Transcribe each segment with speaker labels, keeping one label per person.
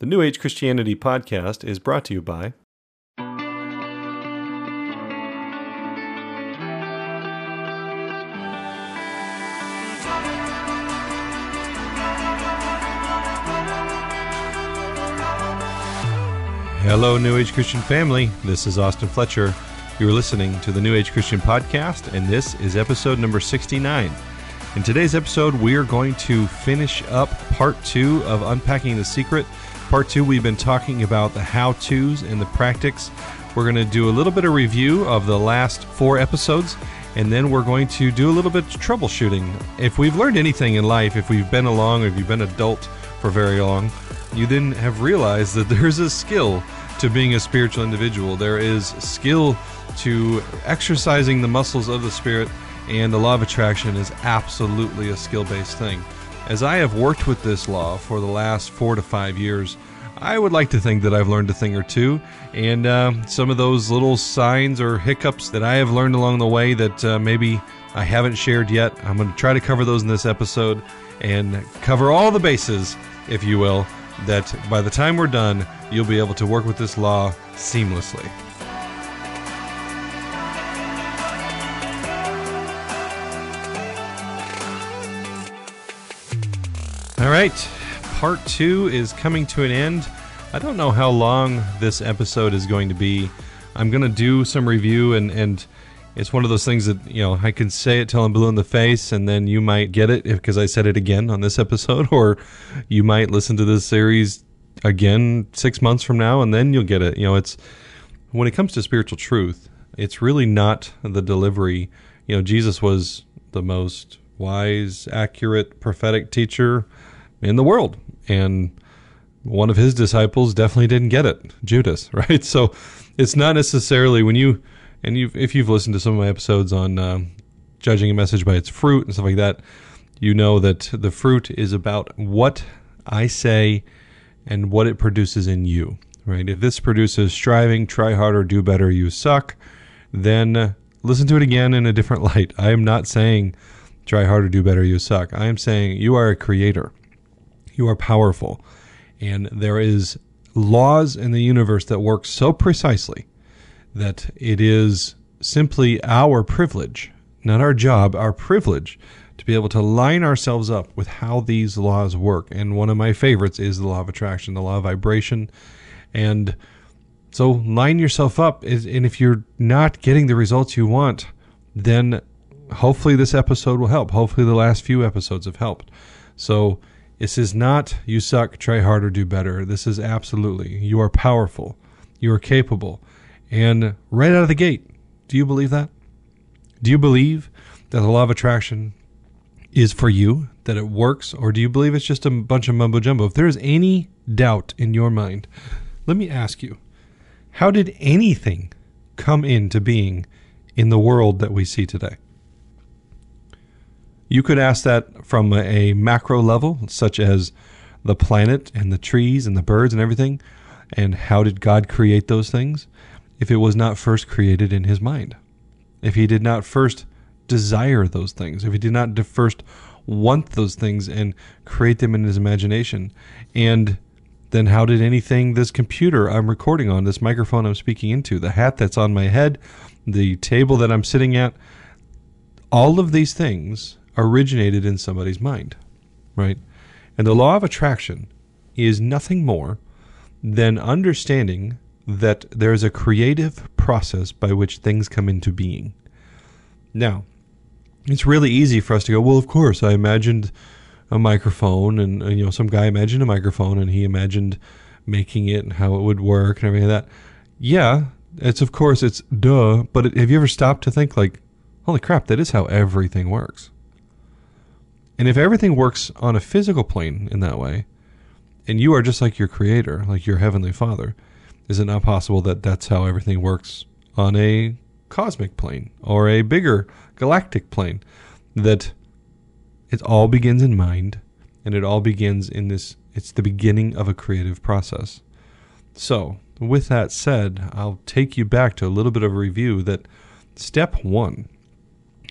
Speaker 1: The New Age Christianity podcast is brought to you by Hello, New Age Christian family. This is Austin Fletcher. You're listening to the New Age Christian podcast, and this is episode number 69. In today's episode, we are going to finish up part two of Unpacking the Secret. Part two, we've been talking about the how to's and the practices. We're going to do a little bit of review of the last four episodes, and then we're going to do a little bit of troubleshooting. If we've learned anything in life, if we've been along, if you've been adult for very long, you then have realized that there's a skill to being a spiritual individual. There is skill to exercising the muscles of the spirit, and the law of attraction is absolutely a skill based thing. As I have worked with this law for the last four to five years, I would like to think that I've learned a thing or two, and uh, some of those little signs or hiccups that I have learned along the way that uh, maybe I haven't shared yet, I'm going to try to cover those in this episode and cover all the bases, if you will, that by the time we're done, you'll be able to work with this law seamlessly. All right, part two is coming to an end. I don't know how long this episode is going to be. I'm going to do some review, and, and it's one of those things that, you know, I can say it till I'm blue in the face, and then you might get it because I said it again on this episode, or you might listen to this series again six months from now, and then you'll get it. You know, it's when it comes to spiritual truth, it's really not the delivery. You know, Jesus was the most wise, accurate, prophetic teacher in the world. And one of his disciples definitely didn't get it, Judas, right? So it's not necessarily when you, and you if you've listened to some of my episodes on uh, judging a message by its fruit and stuff like that, you know that the fruit is about what I say and what it produces in you, right? If this produces striving, try harder, do better, you suck, then listen to it again in a different light. I am not saying try harder, do better, you suck. I am saying you are a creator. You are powerful. And there is laws in the universe that work so precisely that it is simply our privilege, not our job, our privilege to be able to line ourselves up with how these laws work. And one of my favorites is the law of attraction, the law of vibration. And so line yourself up. And if you're not getting the results you want, then hopefully this episode will help. Hopefully the last few episodes have helped. So this is not you suck, try harder, do better. This is absolutely you are powerful, you are capable. And right out of the gate, do you believe that? Do you believe that the law of attraction is for you, that it works, or do you believe it's just a bunch of mumbo jumbo? If there is any doubt in your mind, let me ask you how did anything come into being in the world that we see today? You could ask that from a macro level, such as the planet and the trees and the birds and everything. And how did God create those things? If it was not first created in his mind, if he did not first desire those things, if he did not first want those things and create them in his imagination. And then how did anything, this computer I'm recording on, this microphone I'm speaking into, the hat that's on my head, the table that I'm sitting at, all of these things originated in somebody's mind, right? And the law of attraction is nothing more than understanding that there is a creative process by which things come into being. Now, it's really easy for us to go, well, of course, I imagined a microphone, and, uh, you know, some guy imagined a microphone, and he imagined making it and how it would work and everything like that. Yeah, it's of course it's duh, but have you ever stopped to think like, holy crap, that is how everything works. And if everything works on a physical plane in that way, and you are just like your creator, like your heavenly father, is it not possible that that's how everything works on a cosmic plane or a bigger galactic plane? That it all begins in mind and it all begins in this, it's the beginning of a creative process. So, with that said, I'll take you back to a little bit of a review that step one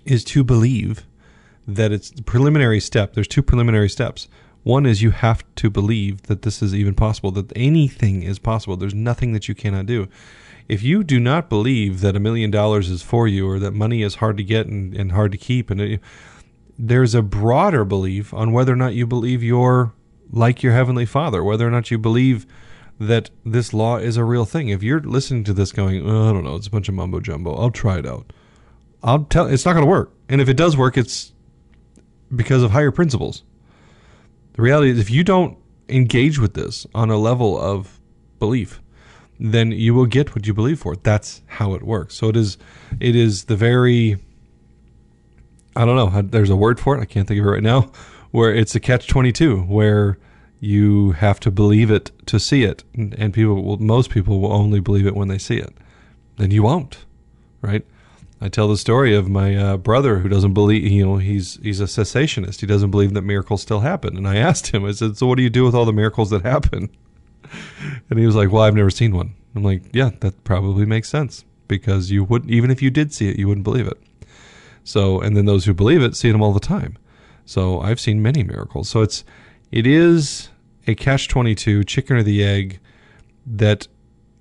Speaker 1: is to believe that it's the preliminary step. There's two preliminary steps. One is you have to believe that this is even possible, that anything is possible. There's nothing that you cannot do. If you do not believe that a million dollars is for you or that money is hard to get and, and hard to keep, and it, there's a broader belief on whether or not you believe you're like your Heavenly Father, whether or not you believe that this law is a real thing. If you're listening to this going, oh, I don't know, it's a bunch of mumbo jumbo, I'll try it out. I'll tell it's not going to work. And if it does work, it's because of higher principles. The reality is, if you don't engage with this on a level of belief, then you will get what you believe for. That's how it works. So it is, it is the very, I don't know. There's a word for it. I can't think of it right now. Where it's a catch twenty two, where you have to believe it to see it, and people will, most people will only believe it when they see it. Then you won't, right? I tell the story of my uh, brother who doesn't believe, you know, he's he's a cessationist. He doesn't believe that miracles still happen. And I asked him, I said, "So what do you do with all the miracles that happen?" And he was like, "Well, I've never seen one." I'm like, "Yeah, that probably makes sense because you wouldn't, even if you did see it, you wouldn't believe it." So, and then those who believe it see them all the time. So I've seen many miracles. So it's it is a catch twenty two, chicken or the egg, that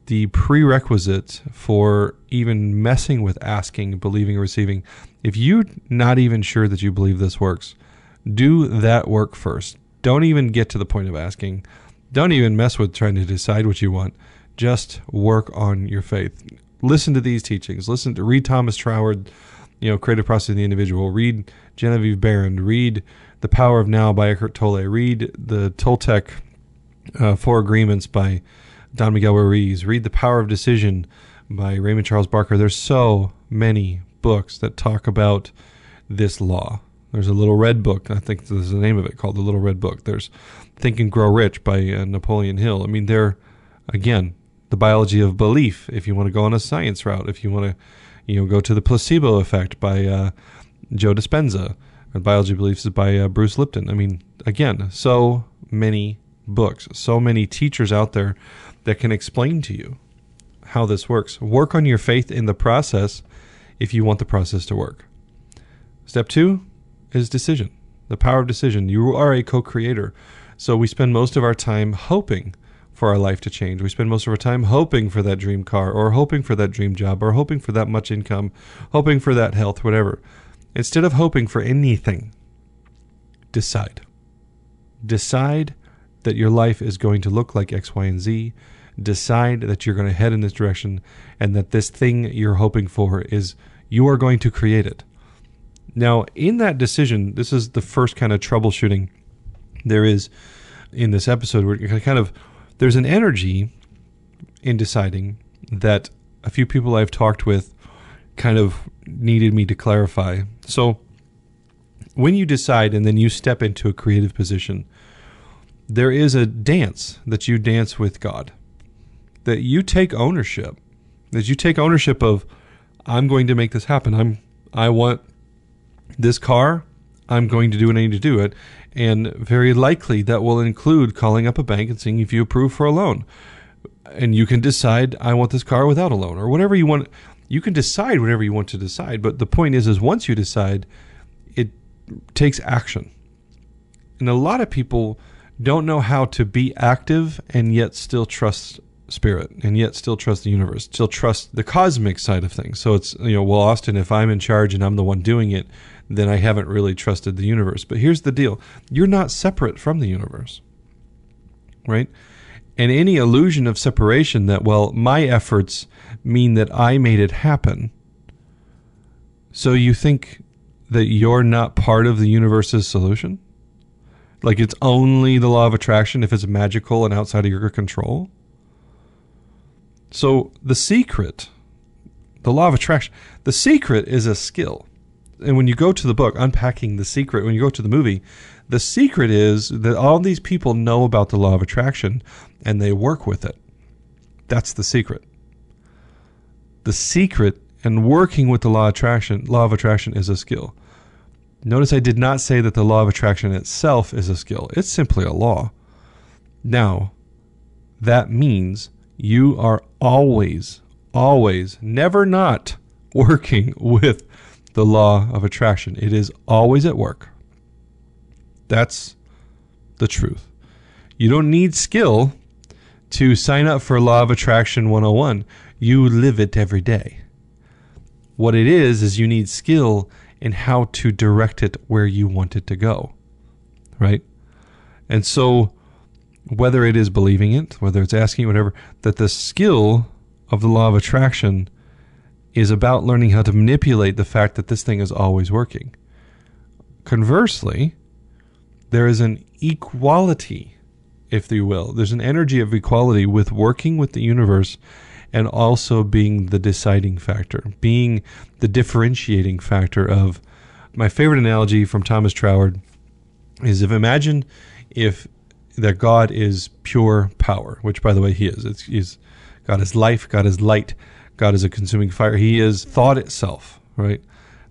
Speaker 1: the prerequisite for even messing with asking, believing, or receiving. If you're not even sure that you believe this works, do that work first. Don't even get to the point of asking. Don't even mess with trying to decide what you want. Just work on your faith. Listen to these teachings. Listen to read Thomas Troward, you know, Creative Process of the Individual. Read Genevieve Behrend. Read The Power of Now by Eckhart Tolle. Read the Toltec uh, Four Agreements by Don Miguel Ruiz. Read The Power of Decision by Raymond Charles Barker. There's so many books that talk about this law. There's a little red book, I think this is the name of it, called The Little Red Book. There's Think and Grow Rich by uh, Napoleon Hill. I mean, they're, again, the biology of belief, if you want to go on a science route, if you want to, you know, go to the placebo effect by uh, Joe Dispenza, and biology of beliefs is by uh, Bruce Lipton. I mean, again, so many books, so many teachers out there that can explain to you how this works. Work on your faith in the process if you want the process to work. Step two is decision, the power of decision. You are a co creator. So we spend most of our time hoping for our life to change. We spend most of our time hoping for that dream car or hoping for that dream job or hoping for that much income, hoping for that health, whatever. Instead of hoping for anything, decide. Decide that your life is going to look like X, Y, and Z decide that you're going to head in this direction and that this thing you're hoping for is you are going to create it. Now, in that decision, this is the first kind of troubleshooting there is in this episode where kind of there's an energy in deciding that a few people I've talked with kind of needed me to clarify. So, when you decide and then you step into a creative position, there is a dance that you dance with God that you take ownership, that you take ownership of, I'm going to make this happen. I'm, I want this car. I'm going to do what I need to do it. And very likely that will include calling up a bank and seeing if you approve for a loan. And you can decide, I want this car without a loan or whatever you want. You can decide whatever you want to decide. But the point is, is once you decide, it takes action. And a lot of people don't know how to be active and yet still trust spirit and yet still trust the universe, still trust the cosmic side of things. So it's, you know, well, Austin, if I'm in charge and I'm the one doing it, then I haven't really trusted the universe. But here's the deal you're not separate from the universe, right? And any illusion of separation that, well, my efforts mean that I made it happen. So you think that you're not part of the universe's solution? Like it's only the law of attraction if it's magical and outside of your control? So the secret, the law of attraction, the secret is a skill. And when you go to the book, unpacking the secret, when you go to the movie, the secret is that all these people know about the law of attraction and they work with it. That's the secret. The secret and working with the law of attraction, law of attraction is a skill. Notice I did not say that the law of attraction itself is a skill. It's simply a law. Now, that means you are always, always, never not working with the law of attraction. It is always at work. That's the truth. You don't need skill to sign up for Law of Attraction 101. You live it every day. What it is, is you need skill in how to direct it where you want it to go. Right? And so, whether it is believing it, whether it's asking, whatever, that the skill of the law of attraction is about learning how to manipulate the fact that this thing is always working. Conversely, there is an equality, if you will. There's an energy of equality with working with the universe and also being the deciding factor, being the differentiating factor of my favorite analogy from Thomas Troward is if imagine if that God is pure power, which by the way he is. It's, he's God is life, God is light, God is a consuming fire. He is thought itself, right?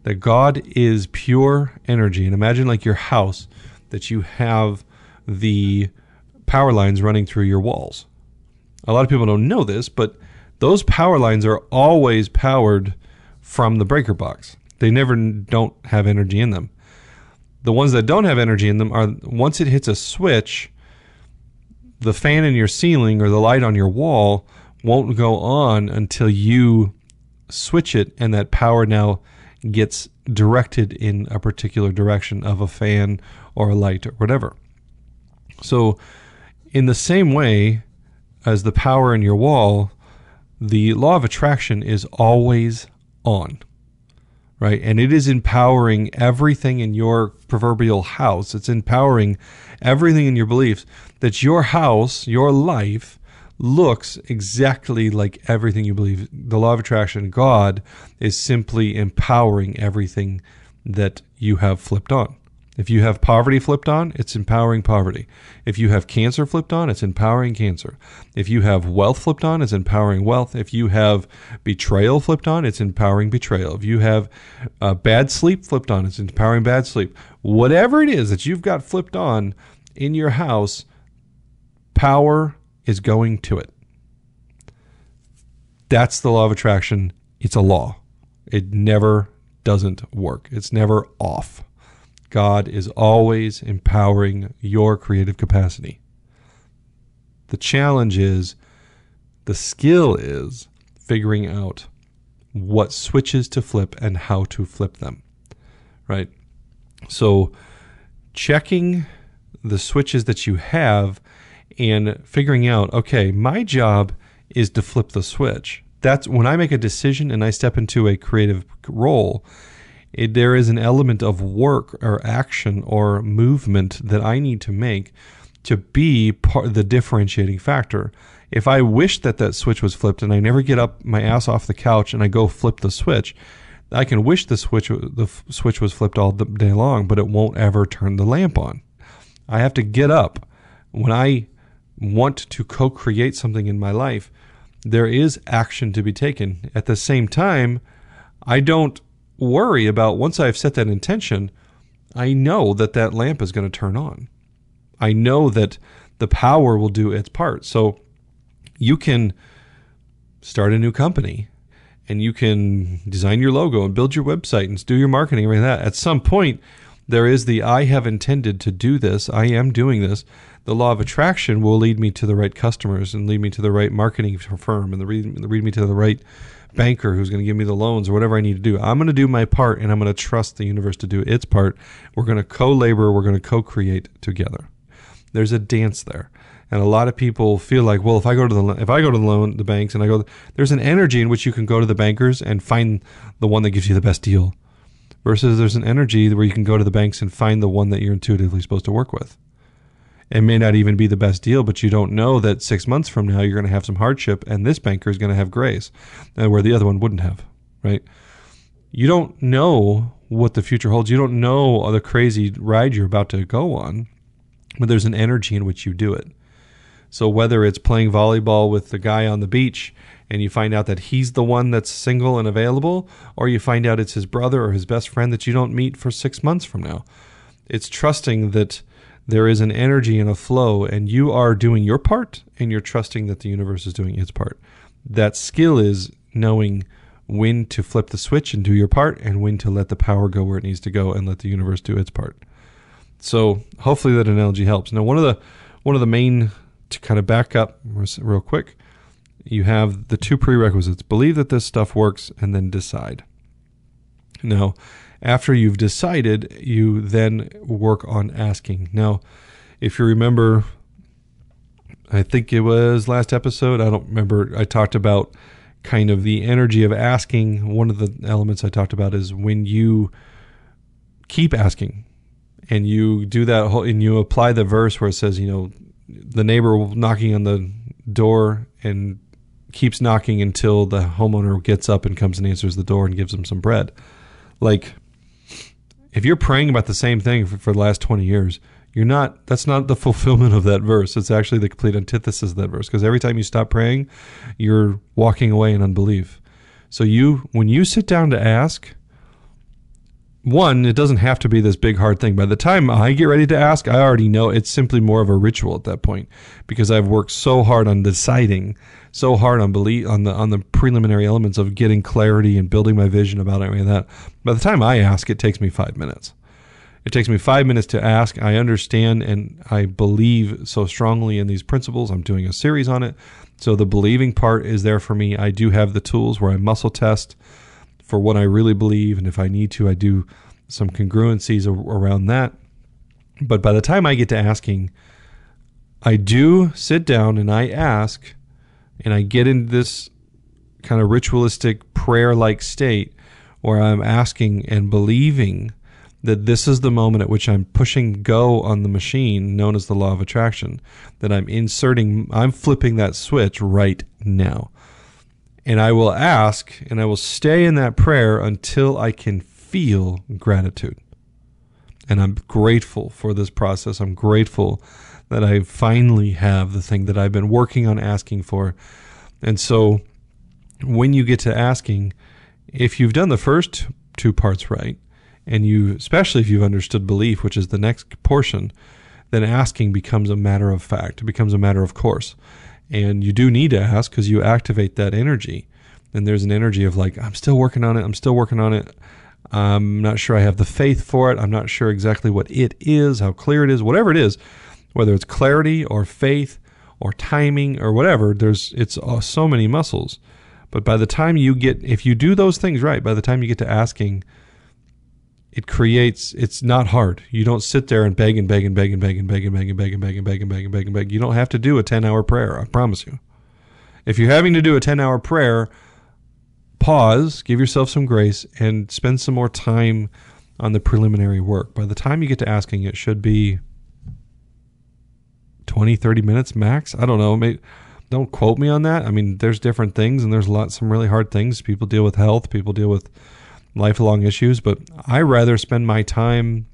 Speaker 1: That God is pure energy. And imagine like your house that you have the power lines running through your walls. A lot of people don't know this, but those power lines are always powered from the breaker box. They never don't have energy in them. The ones that don't have energy in them are once it hits a switch, the fan in your ceiling or the light on your wall won't go on until you switch it and that power now gets directed in a particular direction of a fan or a light or whatever. So, in the same way as the power in your wall, the law of attraction is always on, right? And it is empowering everything in your proverbial house. It's empowering everything in your beliefs that your house, your life, looks exactly like everything you believe. The law of attraction, God, is simply empowering everything that you have flipped on. If you have poverty flipped on, it's empowering poverty. If you have cancer flipped on, it's empowering cancer. If you have wealth flipped on, it's empowering wealth. If you have betrayal flipped on, it's empowering betrayal. If you have uh, bad sleep flipped on, it's empowering bad sleep. Whatever it is that you've got flipped on in your house, power is going to it. That's the law of attraction. It's a law. It never doesn't work. It's never off. God is always empowering your creative capacity. The challenge is, the skill is figuring out what switches to flip and how to flip them. Right? So, checking the switches that you have and figuring out, okay, my job is to flip the switch. That's when I make a decision and I step into a creative role. It, there is an element of work or action or movement that I need to make to be part the differentiating factor. If I wish that that switch was flipped and I never get up my ass off the couch and I go flip the switch, I can wish the switch the switch was flipped all day long, but it won't ever turn the lamp on. I have to get up when I want to co create something in my life, there is action to be taken. At the same time, I don't worry about once I've set that intention, I know that that lamp is going to turn on. I know that the power will do its part. So you can start a new company and you can design your logo and build your website and do your marketing and everything like that. At some point, there is the I have intended to do this, I am doing this the law of attraction will lead me to the right customers and lead me to the right marketing firm and the lead, me to the right banker who's going to give me the loans or whatever I need to do. I'm going to do my part and I'm going to trust the universe to do its part. We're going to co-labor, we're going to co-create together. There's a dance there. And a lot of people feel like, well, if I go to the if I go to the loan the banks and I go there's an energy in which you can go to the bankers and find the one that gives you the best deal versus there's an energy where you can go to the banks and find the one that you're intuitively supposed to work with it may not even be the best deal, but you don't know that six months from now you're going to have some hardship and this banker is going to have grace, uh, where the other one wouldn't have, right? You don't know what the future holds. You don't know the crazy ride you're about to go on, but there's an energy in which you do it. So whether it's playing volleyball with the guy on the beach and you find out that he's the one that's single and available, or you find out it's his brother or his best friend that you don't meet for six months from now, it's trusting that there is an energy and a flow, and you are doing your part and you're trusting that the universe is doing its part. That skill is knowing when to flip the switch and do your part and when to let the power go where it needs to go and let the universe do its part. So hopefully that analogy helps. Now, one of the one of the main to kind of back up real quick, you have the two prerequisites: believe that this stuff works, and then decide. Now, after you've decided, you then work on asking. Now, if you remember, I think it was last episode. I don't remember. I talked about kind of the energy of asking. One of the elements I talked about is when you keep asking and you do that whole, and you apply the verse where it says, you know, the neighbor knocking on the door and keeps knocking until the homeowner gets up and comes and answers the door and gives him some bread. Like, if you're praying about the same thing for, for the last 20 years, you're not, that's not the fulfillment of that verse. It's actually the complete antithesis of that verse. Because every time you stop praying, you're walking away in unbelief. So you, when you sit down to ask, one, it doesn't have to be this big hard thing. By the time I get ready to ask, I already know it's simply more of a ritual at that point because I've worked so hard on deciding, so hard on belief on the on the preliminary elements of getting clarity and building my vision about it and that. By the time I ask, it takes me five minutes. It takes me five minutes to ask. I understand and I believe so strongly in these principles. I'm doing a series on it. So the believing part is there for me. I do have the tools where I muscle test for what I really believe. And if I need to, I do some congruencies around that. But by the time I get to asking, I do sit down and I ask, and I get into this kind of ritualistic prayer like state where I'm asking and believing that this is the moment at which I'm pushing go on the machine known as the law of attraction, that I'm inserting, I'm flipping that switch right now. And I will ask and I will stay in that prayer until I can feel gratitude. And I'm grateful for this process. I'm grateful that I finally have the thing that I've been working on asking for. And so when you get to asking, if you've done the first two parts right, and you, especially if you've understood belief, which is the next portion, then asking becomes a matter of fact. It becomes a matter of course. And you do need to ask because you activate that energy. And there's an energy of like, I'm still working on it. I'm still working on it. I'm not sure I have the faith for it. I'm not sure exactly what it is, how clear it is, whatever it is, whether it's clarity or faith or timing or whatever. There's it's uh, so many muscles. But by the time you get, if you do those things right, by the time you get to asking, it creates it's not hard. You don't sit there and beg and beg and beg and beg and beg and beg and beg and beg and beg and beg and beg and beg. You don't have to do a 10 hour prayer, I promise you. If you're having to do a 10 hour prayer, pause, give yourself some grace, and spend some more time on the preliminary work. By the time you get to asking, it should be 20, 30 minutes max. I don't know. Maybe, don't quote me on that. I mean, there's different things, and there's a lot, some really hard things. People deal with health, people deal with lifelong issues, but I rather spend my time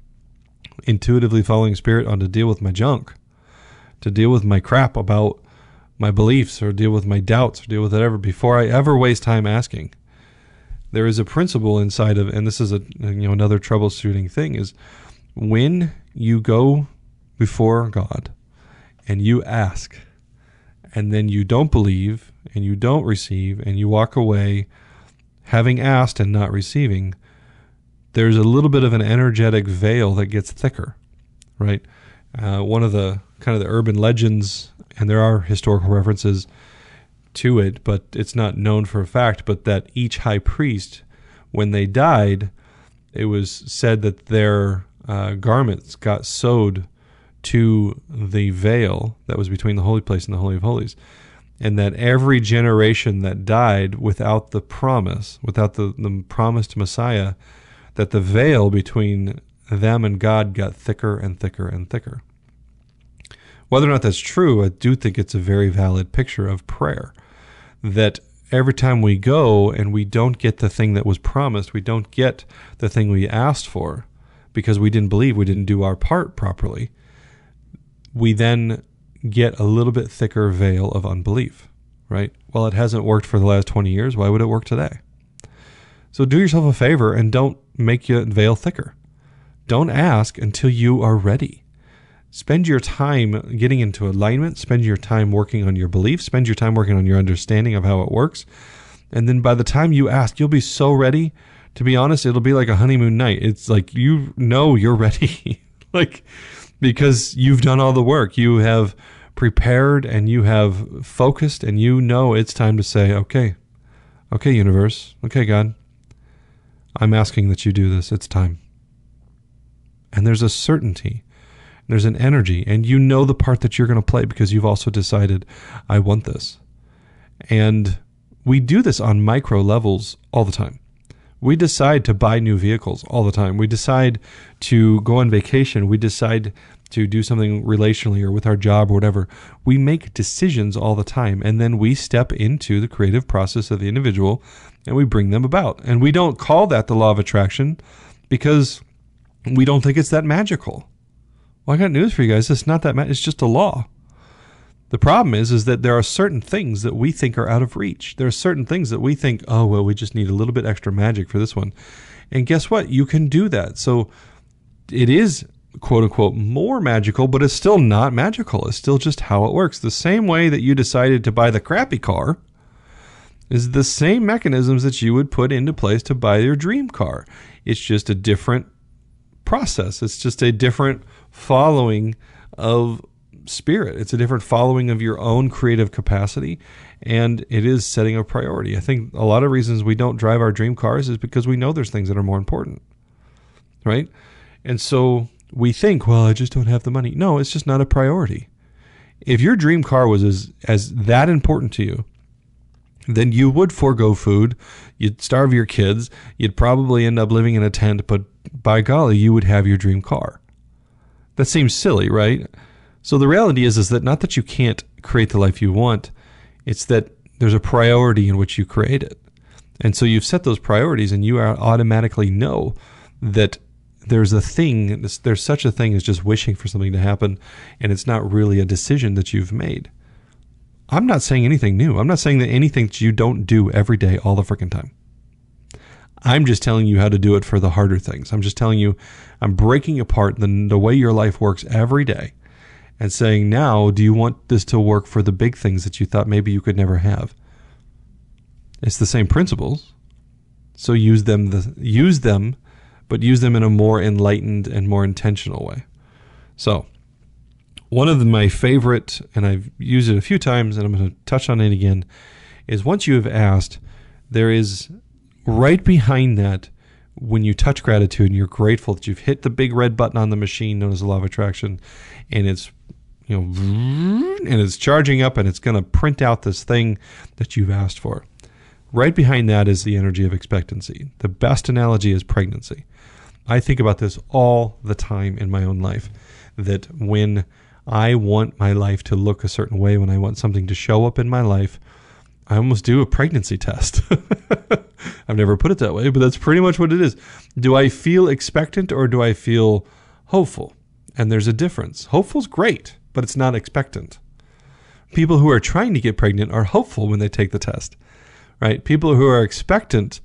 Speaker 1: intuitively following spirit on to deal with my junk, to deal with my crap about my beliefs or deal with my doubts or deal with whatever before I ever waste time asking. There is a principle inside of, and this is a you know another troubleshooting thing is when you go before God and you ask, and then you don't believe and you don't receive and you walk away having asked and not receiving, there's a little bit of an energetic veil that gets thicker, right? Uh, one of the kind of the urban legends, and there are historical references to it, but it's not known for a fact, but that each high priest, when they died, it was said that their uh, garments got sewed to the veil that was between the holy place and the holy of holies and that every generation that died without the promise, without the, the promised Messiah, that the veil between them and God got thicker and thicker and thicker. Whether or not that's true, I do think it's a very valid picture of prayer. That every time we go and we don't get the thing that was promised, we don't get the thing we asked for because we didn't believe, we didn't do our part properly, we then get a little bit thicker veil of unbelief, right? Well, it hasn't worked for the last 20 years. Why would it work today? So do yourself a favor and don't make your veil thicker. Don't ask until you are ready. Spend your time getting into alignment. Spend your time working on your beliefs. Spend your time working on your understanding of how it works. And then by the time you ask, you'll be so ready. To be honest, it'll be like a honeymoon night. It's like you know you're ready. like because you've done all the work. You have prepared and you have focused and you know it's time to say, okay, okay, universe, okay, God, I'm asking that you do this. It's time. And there's a certainty, there's an energy, and you know the part that you're going to play because you've also decided, I want this. And we do this on micro levels all the time. We decide to buy new vehicles all the time. We decide to go on vacation. We decide to do something relationally or with our job or whatever. We make decisions all the time and then we step into the creative process of the individual and we bring them about. And we don't call that the law of attraction because we don't think it's that magical. Well, I got news for you guys. It's not that ma- it's just a law. The problem is is that there are certain things that we think are out of reach. There are certain things that we think, "Oh, well, we just need a little bit extra magic for this one." And guess what? You can do that. So it is quote unquote more magical, but it's still not magical. It's still just how it works. The same way that you decided to buy the crappy car is the same mechanisms that you would put into place to buy your dream car. It's just a different process. It's just a different following of spirit. It's a different following of your own creative capacity and it is setting a priority. I think a lot of reasons we don't drive our dream cars is because we know there's things that are more important. Right? And so we think, well, I just don't have the money. No, it's just not a priority. If your dream car was as, as that important to you, then you would forego food. You'd starve your kids. You'd probably end up living in a tent, but by golly, you would have your dream car. That seems silly, right? So the reality is is that not that you can't create the life you want, it's that there's a priority in which you create it. And so you've set those priorities and you automatically know that there's a thing, there's such a thing as just wishing for something to happen, and it's not really a decision that you've made. I'm not saying anything new. I'm not saying that anything that you don't do every day all the freaking time. I'm just telling you how to do it for the harder things. I'm just telling you, I'm breaking apart the, the way your life works every day and saying, now, do you want this to work for the big things that you thought maybe you could never have? It's the same principles. So use them, the, use them but use them in a more enlightened and more intentional way. So, one of the, my favorite, and I've used it a few times, and I'm going to touch on it again, is once you have asked, there is right behind that when you touch gratitude and you're grateful that you've hit the big red button on the machine known as the law of attraction, and it's you know, and it's charging up and it's going to print out this thing that you've asked for. Right behind that is the energy of expectancy. The best analogy is pregnancy. I think about this all the time in my own life that when I want my life to look a certain way, when I want something to show up in my life, I almost do a pregnancy test. I've never put it that way, but that's pretty much what it is. Do I feel expectant or do I feel hopeful? And there's a difference. Hopeful's great, but it's not expectant. People who are trying to get pregnant are hopeful when they take the test, right? People who are expectant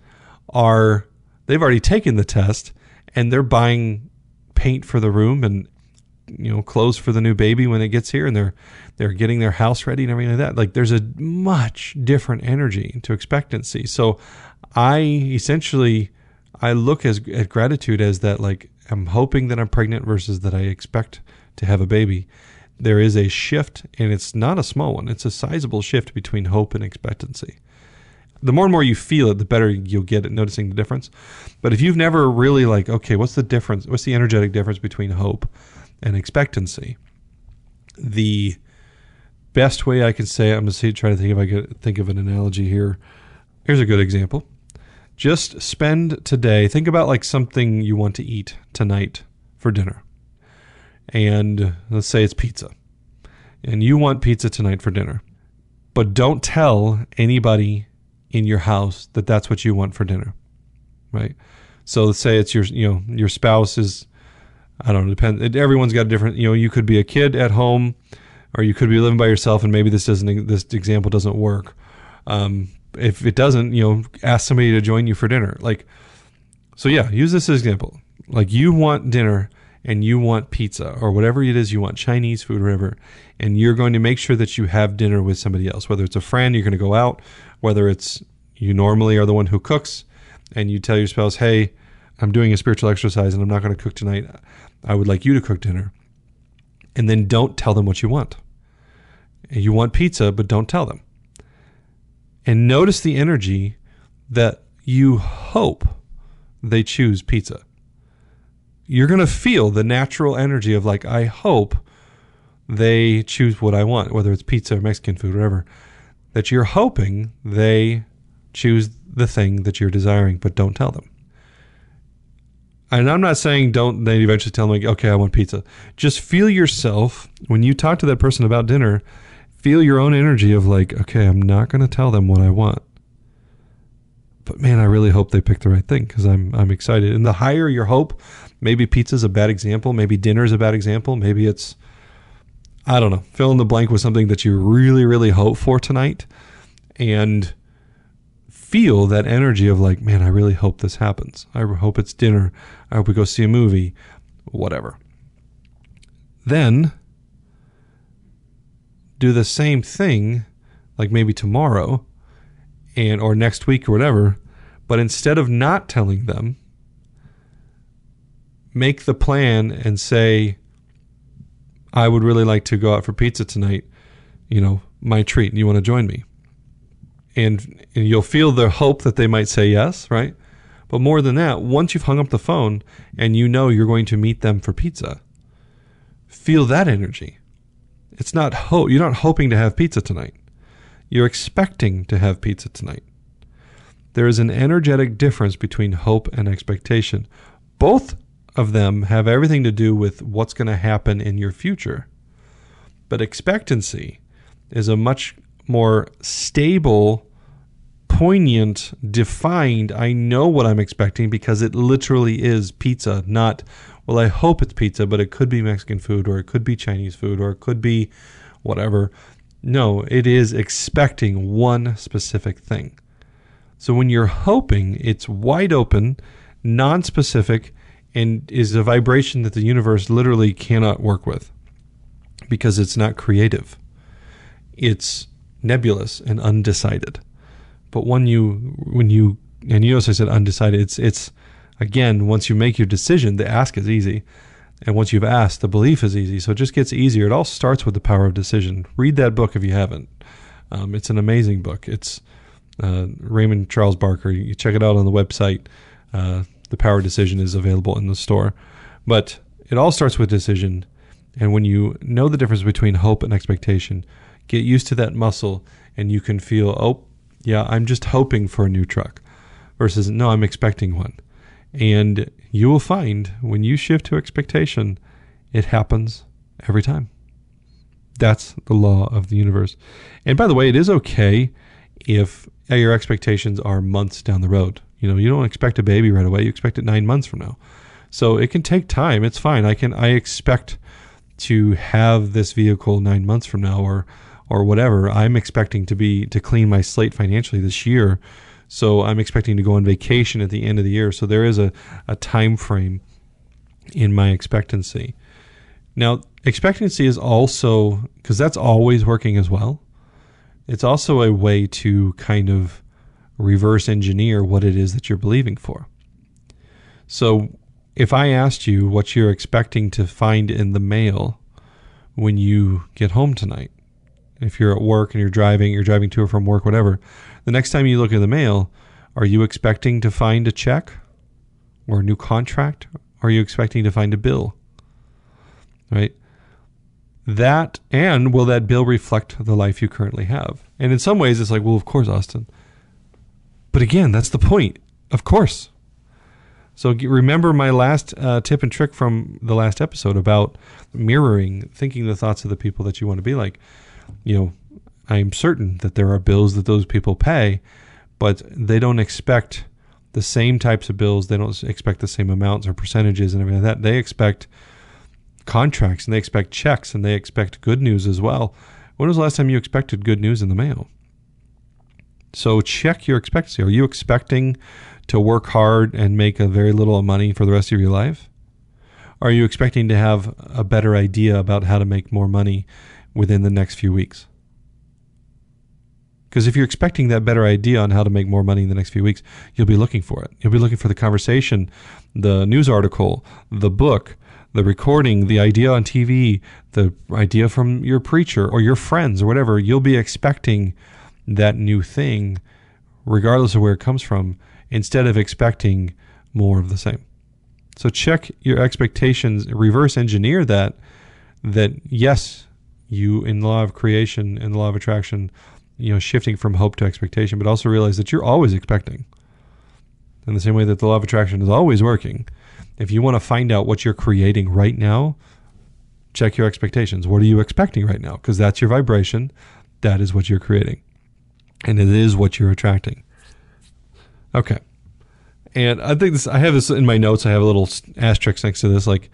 Speaker 1: are, they've already taken the test and they're buying paint for the room and you know clothes for the new baby when it gets here and they're they're getting their house ready and everything like that like there's a much different energy to expectancy so i essentially i look as at gratitude as that like i'm hoping that i'm pregnant versus that i expect to have a baby there is a shift and it's not a small one it's a sizable shift between hope and expectancy the more and more you feel it, the better you'll get at noticing the difference. But if you've never really like, okay, what's the difference? What's the energetic difference between hope and expectancy? The best way I can say it, I'm to see, try to think if I could think of an analogy here. Here's a good example. Just spend today, think about like something you want to eat tonight for dinner. And let's say it's pizza. And you want pizza tonight for dinner. But don't tell anybody in your house that that's what you want for dinner, right? So let's say it's your you know your spouse is I don't know depend everyone's got a different you know you could be a kid at home or you could be living by yourself and maybe this doesn't this example doesn't work. Um, if it doesn't, you know, ask somebody to join you for dinner. Like, so yeah, use this as an example. Like you want dinner and you want pizza or whatever it is you want, Chinese food, or whatever, and you're going to make sure that you have dinner with somebody else, whether it's a friend, you're going to go out, whether it's you normally are the one who cooks and you tell your spouse, hey, I'm doing a spiritual exercise and I'm not going to cook tonight. I would like you to cook dinner. And then don't tell them what you want. You want pizza, but don't tell them. And notice the energy that you hope they choose pizza. You're going to feel the natural energy of, like, I hope they choose what I want, whether it's pizza or Mexican food, whatever, that you're hoping they choose the thing that you're desiring, but don't tell them. And I'm not saying don't they eventually tell them, like, okay, I want pizza. Just feel yourself when you talk to that person about dinner, feel your own energy of like, okay, I'm not going to tell them what I want. But man, I really hope they pick the right thing because I'm I'm excited. And the higher your hope, maybe pizza's a bad example, maybe dinner's a bad example, maybe it's I don't know, fill in the blank with something that you really, really hope for tonight and feel that energy of like, man, I really hope this happens. I hope it's dinner. I hope we go see a movie, whatever. Then do the same thing, like maybe tomorrow and or next week or whatever, but instead of not telling them, make the plan and say, I would really like to go out for pizza tonight. You know, my treat. And you want to join me? And, and you'll feel the hope that they might say yes, right? But more than that, once you've hung up the phone and you know you're going to meet them for pizza, feel that energy. It's not hope. You're not hoping to have pizza tonight. You're expecting to have pizza tonight. There is an energetic difference between hope and expectation. Both of them have everything to do with what's going to happen in your future. But expectancy is a much more stable, poignant, defined. I know what I'm expecting because it literally is pizza, not, well, I hope it's pizza, but it could be Mexican food or it could be Chinese food or it could be whatever. No, it is expecting one specific thing. So when you're hoping, it's wide open, non specific, and is a vibration that the universe literally cannot work with because it's not creative. It's nebulous and undecided. But when you when you and you notice I said undecided, it's it's again once you make your decision, the ask is easy. And once you've asked, the belief is easy. So it just gets easier. It all starts with the power of decision. Read that book if you haven't. Um, it's an amazing book. It's uh, Raymond Charles Barker. You check it out on the website. Uh, the power decision is available in the store. But it all starts with decision. And when you know the difference between hope and expectation, get used to that muscle and you can feel, oh, yeah, I'm just hoping for a new truck versus, no, I'm expecting one. And you will find when you shift to expectation, it happens every time. That's the law of the universe. And by the way, it is okay if uh, your expectations are months down the road. You know, you don't expect a baby right away. You expect it nine months from now. So it can take time. It's fine. I can I expect to have this vehicle nine months from now or or whatever. I'm expecting to be to clean my slate financially this year. So I'm expecting to go on vacation at the end of the year. So there is a, a time frame in my expectancy. Now, expectancy is also because that's always working as well. It's also a way to kind of reverse engineer what it is that you're believing for. So, if I asked you what you're expecting to find in the mail when you get home tonight, if you're at work and you're driving, you're driving to or from work, whatever, the next time you look in the mail, are you expecting to find a check or a new contract? Are you expecting to find a bill? Right? That, and will that bill reflect the life you currently have? And in some ways, it's like, well, of course, Austin. But again, that's the point. Of course. So remember my last uh, tip and trick from the last episode about mirroring, thinking the thoughts of the people that you want to be like. You know, I'm certain that there are bills that those people pay, but they don't expect the same types of bills. They don't expect the same amounts or percentages and everything like that. They expect contracts and they expect checks and they expect good news as well. When was the last time you expected good news in the mail? So check your expectancy. Are you expecting to work hard and make a very little money for the rest of your life? Are you expecting to have a better idea about how to make more money within the next few weeks? Because if you're expecting that better idea on how to make more money in the next few weeks, you'll be looking for it. You'll be looking for the conversation, the news article, the book, the recording, the idea on TV, the idea from your preacher or your friends or whatever. You'll be expecting that new thing, regardless of where it comes from, instead of expecting more of the same. So check your expectations, reverse engineer that, that yes, you in the law of creation and the law of attraction, you know, shifting from hope to expectation, but also realize that you're always expecting. In the same way that the law of attraction is always working. If you want to find out what you're creating right now, check your expectations. What are you expecting right now? Because that's your vibration. That is what you're creating. And it is what you're attracting. Okay. And I think this, I have this in my notes. I have a little asterisk next to this. Like,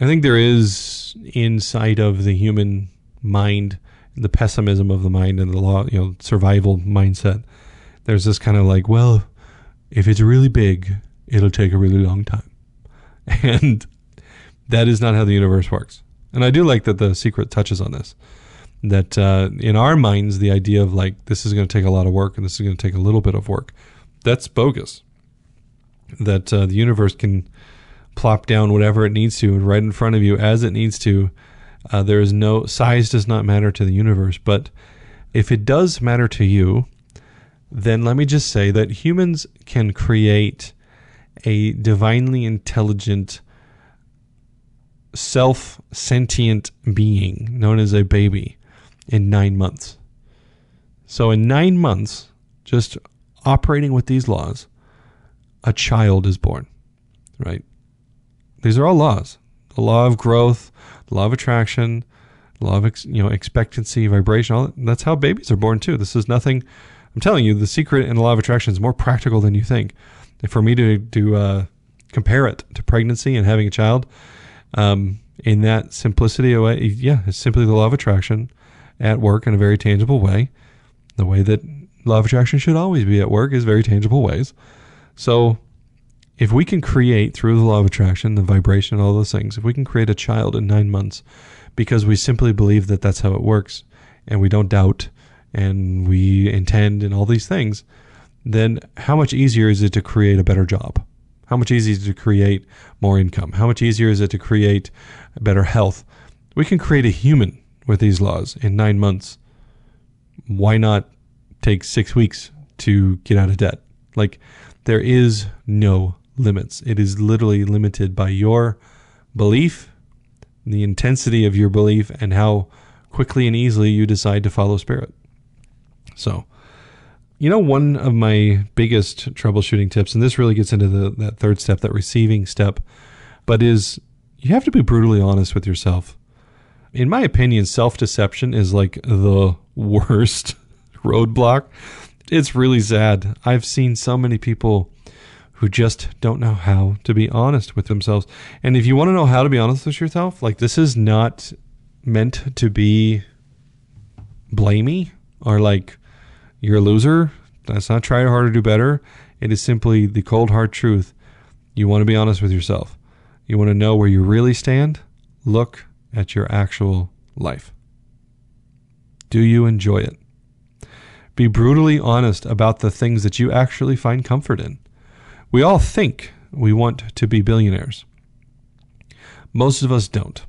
Speaker 1: I think there is inside of the human mind, the pessimism of the mind and the law, you know, survival mindset. There's this kind of like, well, if it's really big, it'll take a really long time. And that is not how the universe works. And I do like that the secret touches on this. That uh, in our minds, the idea of like, this is going to take a lot of work and this is going to take a little bit of work, that's bogus. That uh, the universe can plop down whatever it needs to right in front of you as it needs to. Uh, there is no size does not matter to the universe, but if it does matter to you, then let me just say that humans can create a divinely intelligent, self sentient being known as a baby in nine months. So, in nine months, just operating with these laws, a child is born, right? These are all laws. The law of growth, the law of attraction, the law of ex, you know expectancy, vibration. All that, that's how babies are born too. This is nothing. I'm telling you, the secret in the law of attraction is more practical than you think. For me to to uh, compare it to pregnancy and having a child, um, in that simplicity way, yeah, it's simply the law of attraction at work in a very tangible way. The way that law of attraction should always be at work is very tangible ways. So if we can create through the law of attraction, the vibration, all those things, if we can create a child in nine months because we simply believe that that's how it works and we don't doubt and we intend and all these things, then how much easier is it to create a better job? How much easier is it to create more income? How much easier is it to create better health? We can create a human with these laws in nine months. Why not take six weeks to get out of debt? Like, there is no limits. It is literally limited by your belief, the intensity of your belief, and how quickly and easily you decide to follow spirit. So, you know, one of my biggest troubleshooting tips, and this really gets into the, that third step, that receiving step, but is you have to be brutally honest with yourself. In my opinion, self deception is like the worst roadblock. It's really sad. I've seen so many people who just don't know how to be honest with themselves. And if you want to know how to be honest with yourself, like this is not meant to be blamey or like you're a loser. That's not try harder, to do better. It is simply the cold hard truth. You want to be honest with yourself. You want to know where you really stand? Look at your actual life. Do you enjoy it? Be brutally honest about the things that you actually find comfort in. We all think we want to be billionaires. Most of us don't.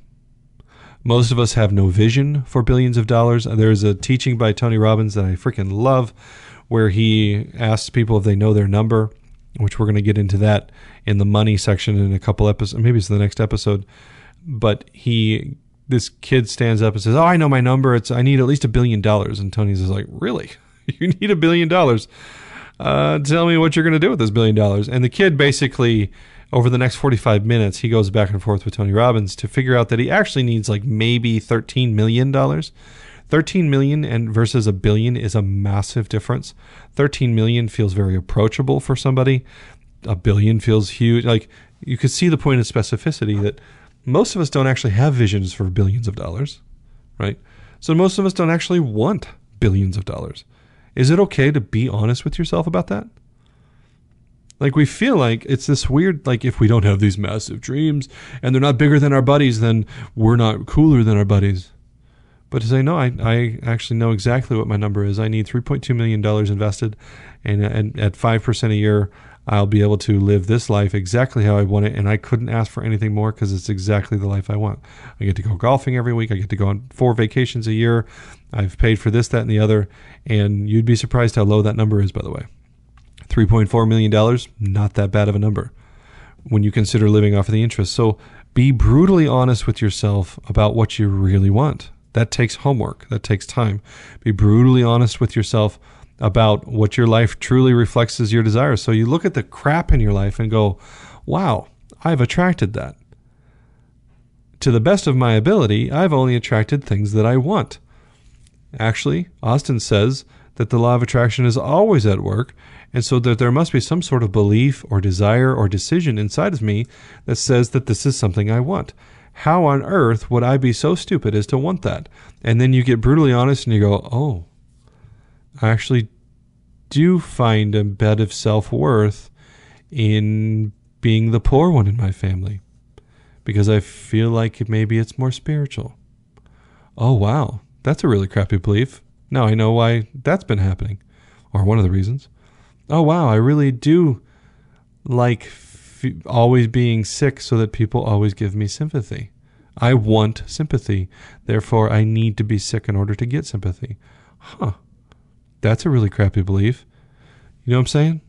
Speaker 1: Most of us have no vision for billions of dollars. There's a teaching by Tony Robbins that I freaking love where he asks people if they know their number, which we're going to get into that in the money section in a couple episodes. Maybe it's the next episode. But he, this kid stands up and says, Oh, I know my number. It's, I need at least a billion dollars. And Tony's is like, Really? You need a billion dollars? Uh, tell me what you're going to do with this billion dollars. And the kid basically, over the next 45 minutes, he goes back and forth with Tony Robbins to figure out that he actually needs like maybe 13 million dollars. 13 million and versus a billion is a massive difference. 13 million feels very approachable for somebody. A billion feels huge. Like you could see the point of specificity that most of us don't actually have visions for billions of dollars, right? So most of us don't actually want billions of dollars. Is it okay to be honest with yourself about that? Like we feel like it's this weird like if we don't have these massive dreams and they're not bigger than our buddies then we're not cooler than our buddies. but to say no, I, I actually know exactly what my number is. I need 3.2 million dollars invested, and, and at five percent a year, I'll be able to live this life exactly how I want it, and I couldn't ask for anything more because it's exactly the life I want. I get to go golfing every week. I get to go on four vacations a year. I've paid for this, that, and the other, and you'd be surprised how low that number is, by the way. $3.4 million, not that bad of a number when you consider living off of the interest. So be brutally honest with yourself about what you really want. That takes homework, that takes time. Be brutally honest with yourself about what your life truly reflects as your desires. So you look at the crap in your life and go, wow, I've attracted that. To the best of my ability, I've only attracted things that I want. Actually, Austin says that the law of attraction is always at work, and so that there must be some sort of belief or desire or decision inside of me that says that this is something I want. How on earth would I be so stupid as to want that? And then you get brutally honest and you go, oh, I actually do find a bed of self worth in being the poor one in my family because I feel like maybe it's more spiritual. Oh, wow. That's a really crappy belief. Now I know why that's been happening, or one of the reasons oh wow, I really do like f- always being sick so that people always give me sympathy. I want sympathy. Therefore, I need to be sick in order to get sympathy. Huh. That's a really crappy belief. You know what I'm saying?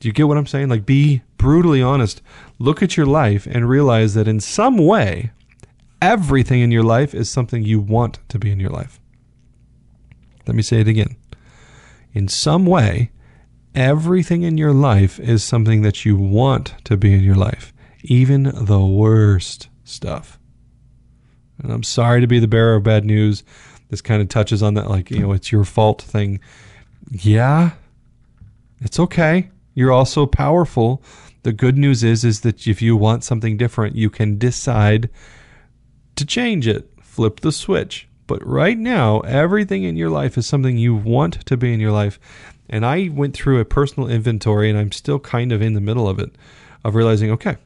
Speaker 1: Do you get what I'm saying? Like, be brutally honest. Look at your life and realize that in some way, everything in your life is something you want to be in your life. Let me say it again. In some way, everything in your life is something that you want to be in your life, even the worst stuff. And I'm sorry to be the bearer of bad news. This kind of touches on that, like, you know, it's your fault thing. Yeah, it's okay. You're also powerful. The good news is, is that if you want something different, you can decide to change it, flip the switch. But right now, everything in your life is something you want to be in your life. And I went through a personal inventory, and I'm still kind of in the middle of it, of realizing, okay,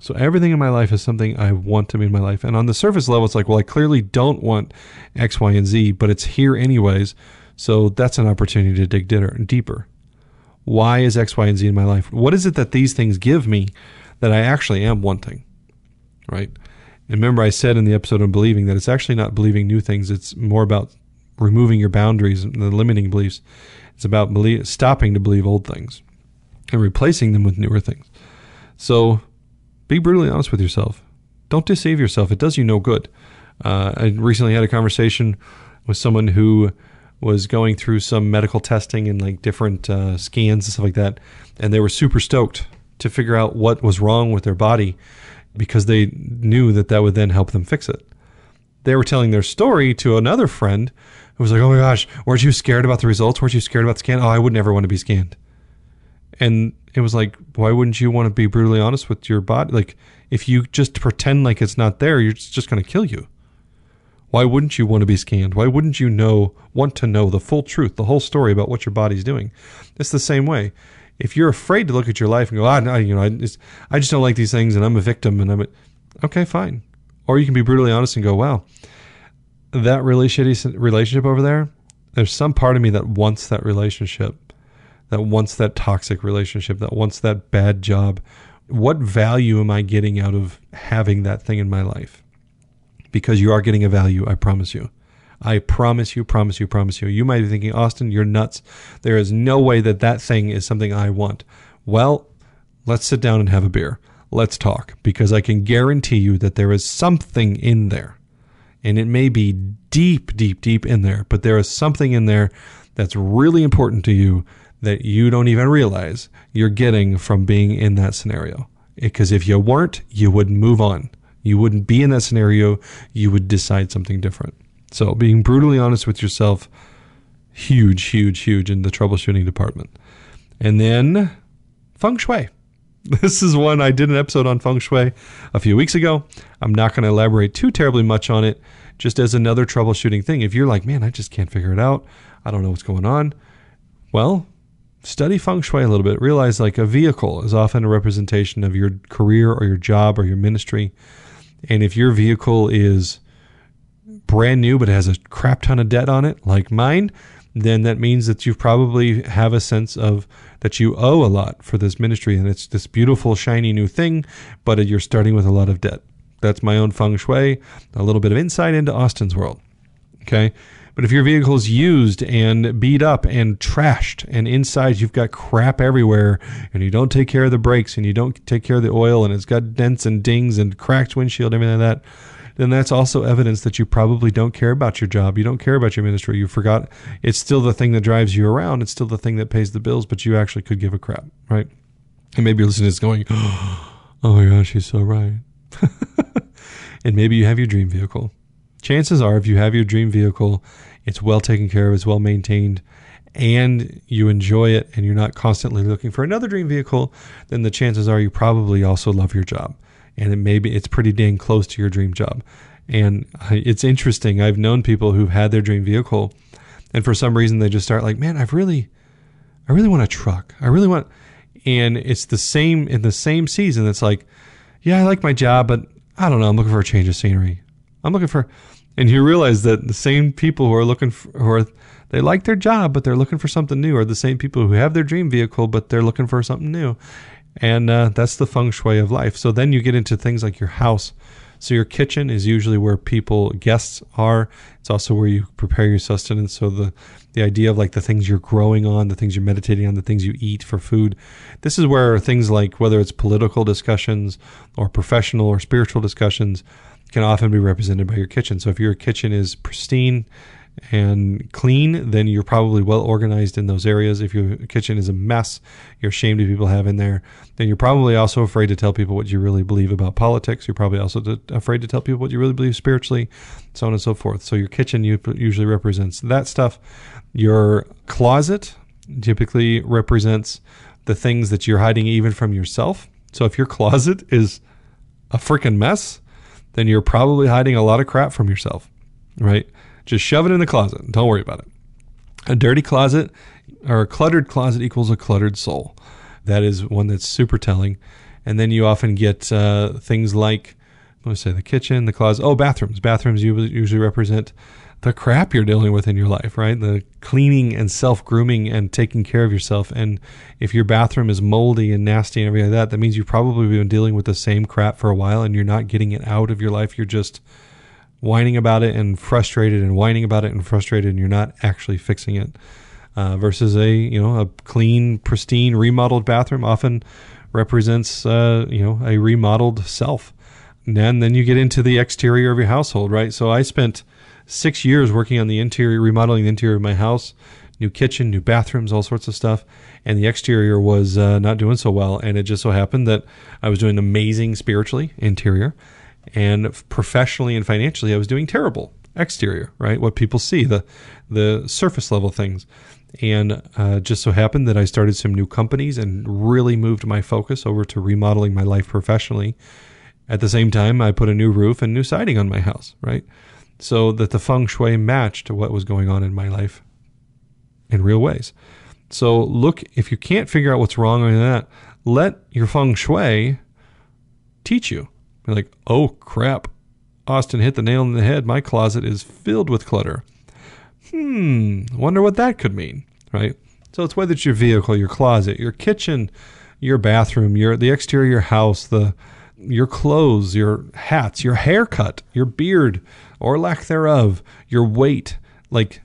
Speaker 1: so everything in my life is something I want to be in my life. And on the surface level, it's like, well, I clearly don't want X, Y, and Z, but it's here anyways. So that's an opportunity to dig deeper. Why is X, Y, and Z in my life? What is it that these things give me that I actually am wanting? Right? And remember, I said in the episode on believing that it's actually not believing new things, it's more about removing your boundaries and the limiting beliefs. It's about believe, stopping to believe old things and replacing them with newer things. So be brutally honest with yourself. Don't deceive yourself. It does you no good. Uh, I recently had a conversation with someone who was going through some medical testing and like different uh, scans and stuff like that, and they were super stoked to figure out what was wrong with their body because they knew that that would then help them fix it. They were telling their story to another friend who was like, oh my gosh, weren't you scared about the results? Weren't you scared about the scan? Oh, I would never want to be scanned. And it was like, why wouldn't you want to be brutally honest with your body? Like, if you just pretend like it's not there, you're just going to kill you. Why wouldn't you want to be scanned? Why wouldn't you know, want to know the full truth, the whole story about what your body's doing? It's the same way. If you're afraid to look at your life and go, ah, no, you know, I just, I just don't like these things and I'm a victim and I'm a, okay, fine. Or you can be brutally honest and go, wow, that really shitty relationship over there, there's some part of me that wants that relationship, that wants that toxic relationship, that wants that bad job. What value am I getting out of having that thing in my life? Because you are getting a value, I promise you. I promise you, promise you, promise you. You might be thinking, Austin, you're nuts. There is no way that that thing is something I want. Well, let's sit down and have a beer. Let's talk because I can guarantee you that there is something in there and it may be deep, deep, deep in there, but there is something in there that's really important to you that you don't even realize you're getting from being in that scenario. Because if you weren't, you would move on. You wouldn't be in that scenario. You would decide something different. So being brutally honest with yourself, huge, huge, huge in the troubleshooting department. And then feng shui. This is one I did an episode on feng shui a few weeks ago. I'm not going to elaborate too terribly much on it, just as another troubleshooting thing. If you're like, man, I just can't figure it out, I don't know what's going on, well, study feng shui a little bit. Realize like a vehicle is often a representation of your career or your job or your ministry. And if your vehicle is brand new but it has a crap ton of debt on it, like mine, then that means that you probably have a sense of that you owe a lot for this ministry and it's this beautiful shiny new thing, but you're starting with a lot of debt. That's my own feng shui, a little bit of insight into Austin's world. Okay? But if your vehicle is used and beat up and trashed, and inside you've got crap everywhere, and you don't take care of the brakes, and you don't take care of the oil, and it's got dents and dings and cracked windshield, everything like that, then that's also evidence that you probably don't care about your job. You don't care about your ministry. You forgot it's still the thing that drives you around. It's still the thing that pays the bills, but you actually could give a crap, right? And maybe you're listening to this going, oh my gosh, she's so right. and maybe you have your dream vehicle. Chances are, if you have your dream vehicle, it's well taken care of, it's well maintained, and you enjoy it, and you're not constantly looking for another dream vehicle, then the chances are you probably also love your job. And it maybe it's pretty dang close to your dream job. And it's interesting. I've known people who've had their dream vehicle, and for some reason they just start like, man, I've really, I really want a truck. I really want, and it's the same in the same season. It's like, yeah, I like my job, but I don't know. I'm looking for a change of scenery. I'm looking for, and you realize that the same people who are looking for, who are, they like their job, but they're looking for something new, are the same people who have their dream vehicle, but they're looking for something new. And uh, that's the feng shui of life. So then you get into things like your house. So your kitchen is usually where people, guests are. It's also where you prepare your sustenance. So the, the idea of like the things you're growing on, the things you're meditating on, the things you eat for food. This is where things like whether it's political discussions or professional or spiritual discussions can often be represented by your kitchen. So if your kitchen is pristine and clean, then you're probably well organized in those areas. If your kitchen is a mess, you're ashamed of people have in there, then you're probably also afraid to tell people what you really believe about politics. You're probably also to, afraid to tell people what you really believe spiritually, so on and so forth. So your kitchen usually represents that stuff. Your closet typically represents the things that you're hiding even from yourself. So if your closet is a freaking mess, then you're probably hiding a lot of crap from yourself, right? Just shove it in the closet. Don't worry about it. A dirty closet or a cluttered closet equals a cluttered soul. That is one that's super telling. And then you often get uh, things like, let's say, the kitchen, the closet. Oh, bathrooms. Bathrooms usually represent the crap you're dealing with in your life, right? The cleaning and self grooming and taking care of yourself. And if your bathroom is moldy and nasty and everything like that, that means you've probably been dealing with the same crap for a while and you're not getting it out of your life. You're just whining about it and frustrated and whining about it and frustrated and you're not actually fixing it. Uh, versus a you know a clean, pristine, remodeled bathroom often represents uh, you know a remodeled self. And then you get into the exterior of your household, right? So I spent six years working on the interior, remodeling the interior of my house, new kitchen, new bathrooms, all sorts of stuff. And the exterior was uh, not doing so well. And it just so happened that I was doing amazing spiritually, interior, and professionally and financially, I was doing terrible exterior, right? What people see, the the surface level things. And uh, just so happened that I started some new companies and really moved my focus over to remodeling my life professionally. At the same time, I put a new roof and new siding on my house, right? so that the feng shui matched what was going on in my life in real ways. So look, if you can't figure out what's wrong with that, let your feng shui teach you. Be like, oh crap, Austin hit the nail on the head. My closet is filled with clutter. Hmm, wonder what that could mean, right? So it's whether it's your vehicle, your closet, your kitchen, your bathroom, your the exterior of your house, the your clothes, your hats, your haircut, your beard, or lack thereof, your weight. Like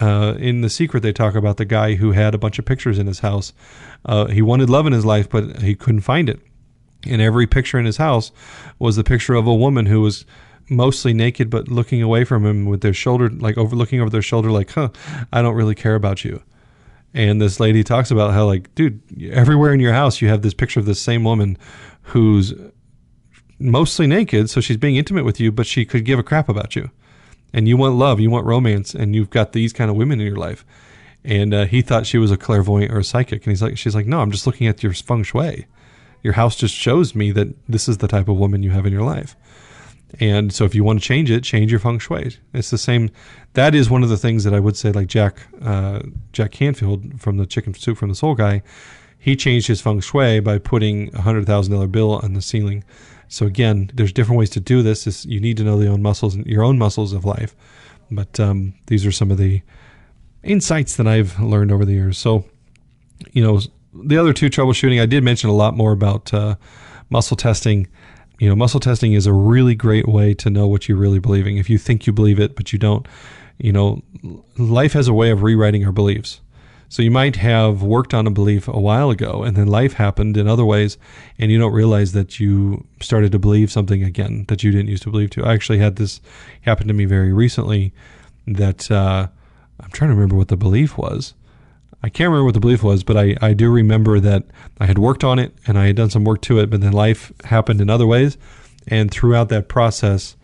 Speaker 1: uh, in The Secret, they talk about the guy who had a bunch of pictures in his house. Uh, he wanted love in his life, but he couldn't find it. And every picture in his house was the picture of a woman who was mostly naked, but looking away from him with their shoulder, like over looking over their shoulder, like, huh, I don't really care about you. And this lady talks about how, like, dude, everywhere in your house you have this picture of this same woman who's mostly naked, so she's being intimate with you, but she could give a crap about you. And you want love, you want romance, and you've got these kind of women in your life. And uh, he thought she was a clairvoyant or a psychic, and he's like, she's like, no, I'm just looking at your feng shui. Your house just shows me that this is the type of woman you have in your life. And so if you want to change it, change your feng shui. It's the same. That is one of the things that I would say, like Jack, uh, Jack Canfield from the Chicken Soup from the Soul guy he changed his feng shui by putting a hundred thousand dollar bill on the ceiling. So again, there's different ways to do this. It's, you need to know the own muscles, and your own muscles of life. But um, these are some of the insights that I've learned over the years. So, you know, the other two troubleshooting, I did mention a lot more about uh, muscle testing. You know, muscle testing is a really great way to know what you're really believing. If you think you believe it, but you don't, you know, life has a way of rewriting our beliefs. So you might have worked on a belief a while ago and then life happened in other ways and you don't realize that you started to believe something again that you didn't used to believe to. I actually had this happen to me very recently that uh, I'm trying to remember what the belief was. I can't remember what the belief was, but I, I do remember that I had worked on it and I had done some work to it, but then life happened in other ways. And throughout that process,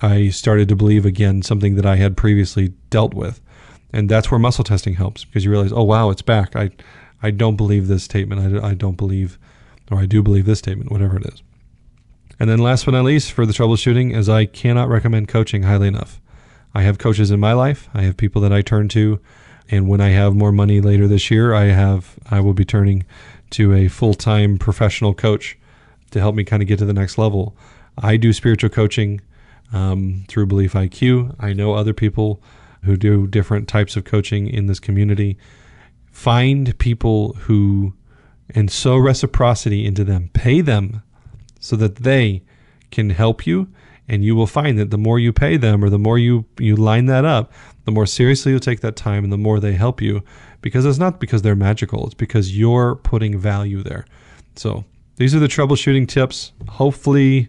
Speaker 1: I started to believe again something that I had previously dealt with and that's where muscle testing helps because you realize, oh wow, it's back. I I don't believe this statement. I, I don't believe, or I do believe this statement, whatever it is. And then last but not least, for the troubleshooting, is I cannot recommend coaching highly enough. I have coaches in my life. I have people that I turn to, and when I have more money later this year, I have I will be turning to a full time professional coach to help me kind of get to the next level. I do spiritual coaching um, through Belief IQ. I know other people who do different types of coaching in this community. Find people who, and sow reciprocity into them. Pay them so that they can help you. And you will find that the more you pay them or the more you, you line that up, the more seriously you'll take that time and the more they help you. Because it's not because they're magical, it's because you're putting value there. So these are the troubleshooting tips. Hopefully,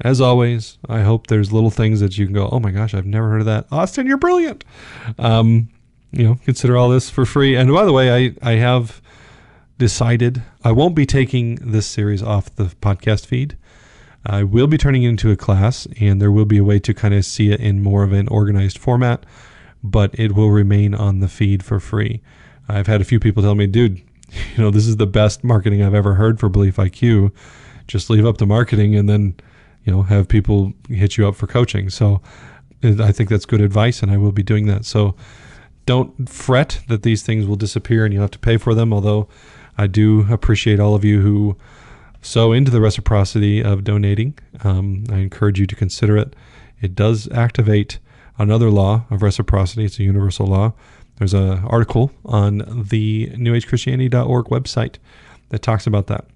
Speaker 1: as always, I hope there's little things that you can go, oh my gosh, I've never heard of that. Austin, you're brilliant. Um, you know, consider all this for free. And by the way, I, I have decided I won't be taking this series off the podcast feed. I will be turning it into a class, and there will be a way to kind of see it in more of an organized format, but it will remain on the feed for free. I've had a few people tell me, dude, you know, this is the best marketing I've ever heard for Belief IQ. Just leave up the marketing and then you know, have people hit you up for coaching. So I think that's good advice, and I will be doing that. So don't fret that these things will disappear and you'll have to pay for them. Although I do appreciate all of you who sow into the reciprocity of donating. Um, I encourage you to consider it. It does activate another law of reciprocity. It's a universal law. There's an article on the newagechristianity.org website that talks about that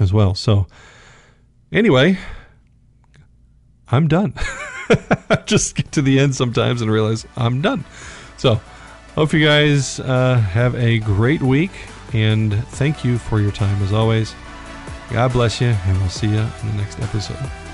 Speaker 1: as well. So anyway, I'm done. Just get to the end sometimes and realize I'm done. So, hope you guys uh, have a great week and thank you for your time as always. God bless you, and we'll see you in the next episode.